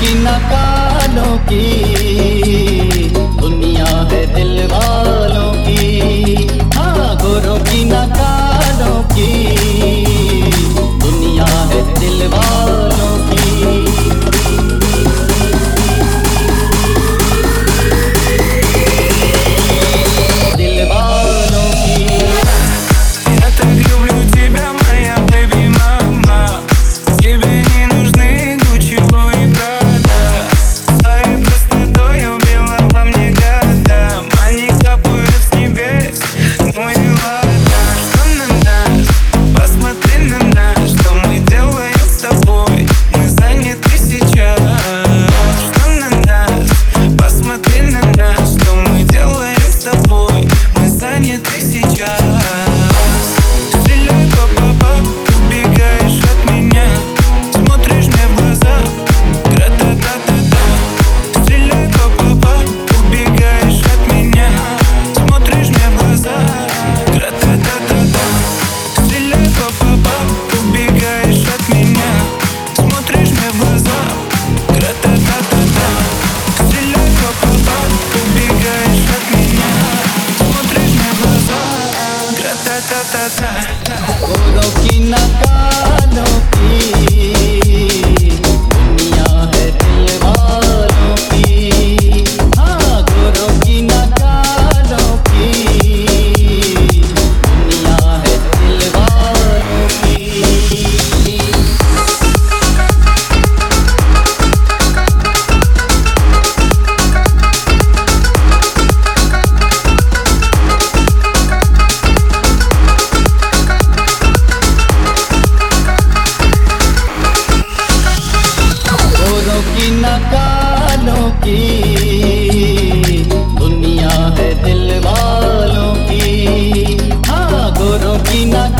की नकालों की नकारों की। दुनिया है दिल वालों की। हाँ गोरों की नकारों